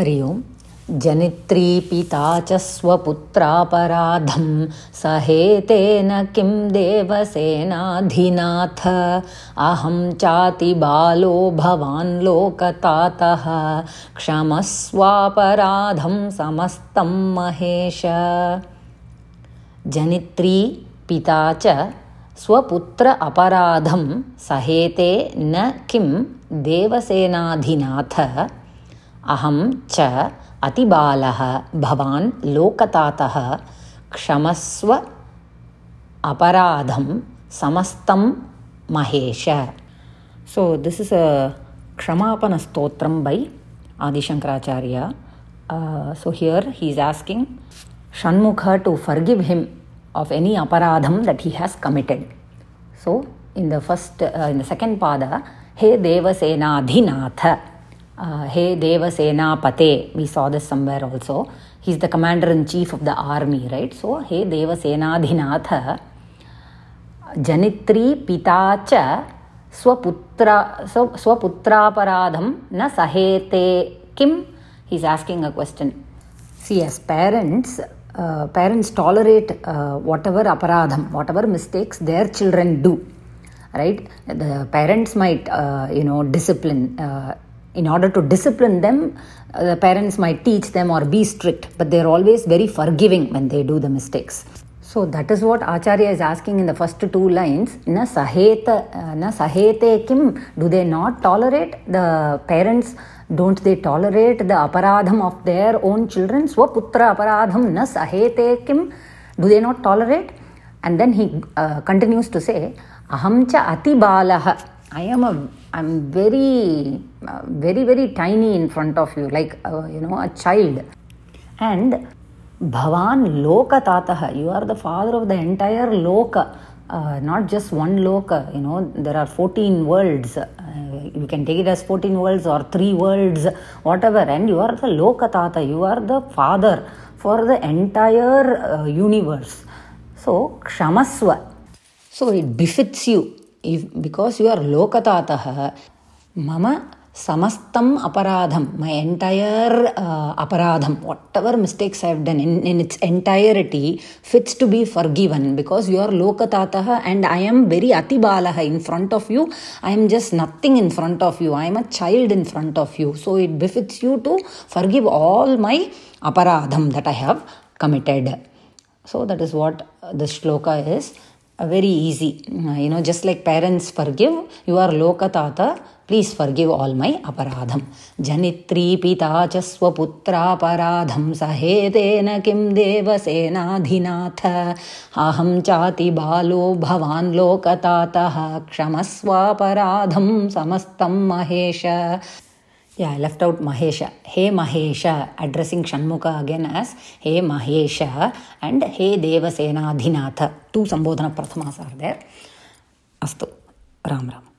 हरि ओम् जनित्री पिता च स्वपुत्रापराधं सहेतेन किं देवसेनाधिनाथ। अहं चातिबालो भवान् लोकतातः क्षमस्वापराधं समस्तं महेश। जनित्री पिता च स्वपुत्र अपराधं सहेते न किं देवसेनाधिनाथ अहं च अतिबालः। भवान् लोकतातः क्षमस्व अपराधं समस्तं Mahesh. So this is a क्षमापणस्तोत्रं by Adi Shankaracharya so here he is asking Shanmukha to forgive him of any अपराधं that he has committed so in the first in the second पाद हे देवसेनाधिनाथ Uh, hey, Deva Devasena Pate, we saw this somewhere also. He's the commander in chief of the army, right? So, Hey Deva Devasena Dhinatha, Janitri Pitacha Swaputra, Swaputraparadham Na Sahete Kim? He's asking a question. See, as parents, uh, parents tolerate uh, whatever aparadham, whatever mistakes their children do, right? The parents might, you know, discipline in order to discipline them uh, the parents might teach them or be strict but they're always very forgiving when they do the mistakes so that is what Acharya is asking in the first two lines. Na saheta, uh, na sahete kim? Do they not tolerate the parents? Don't they tolerate the aparadham of their own children? Swaputra aparadham na sahete kim? Do they not tolerate? And then he uh, continues to say, Aham cha ati. I am a, I'm very, uh, very, very tiny in front of you, like, uh, you know, a child. And Bhavan Lokatataha, you are the father of the entire Loka, uh, not just one Loka. You know, there are 14 worlds. Uh, you can take it as 14 worlds or three worlds, whatever. And you are the Lokatata, you are the father for the entire uh, universe. So, Kshamaswa. So, it befits you. If, because you are Lokatataha, Mama samastam aparadham, my entire uh, aparadham, whatever mistakes I have done in, its entirety, fits to be forgiven because you are lokatataha and I am very atibalaha in front of you. I am just nothing in front of you. I am a child in front of you. So it befits you to forgive all my aparadham that I have committed. So that is what the shloka is. Uh, very easy. Uh, you know, just like parents forgive, you are lokatata, please forgive all my aparadham. Janitri pita cha swaputraparadham sahetena kim devasenadhinath aham chati balo bhavan lokatatah kshamaswaparadham samastam mahesha. Mahesha. Hey Mahesha, addressing Shanmukha again as Hey Mahesha and Hey Devasena Adhinatha. Two Sambodhana Prathamas are there. Astu. Ram Ram.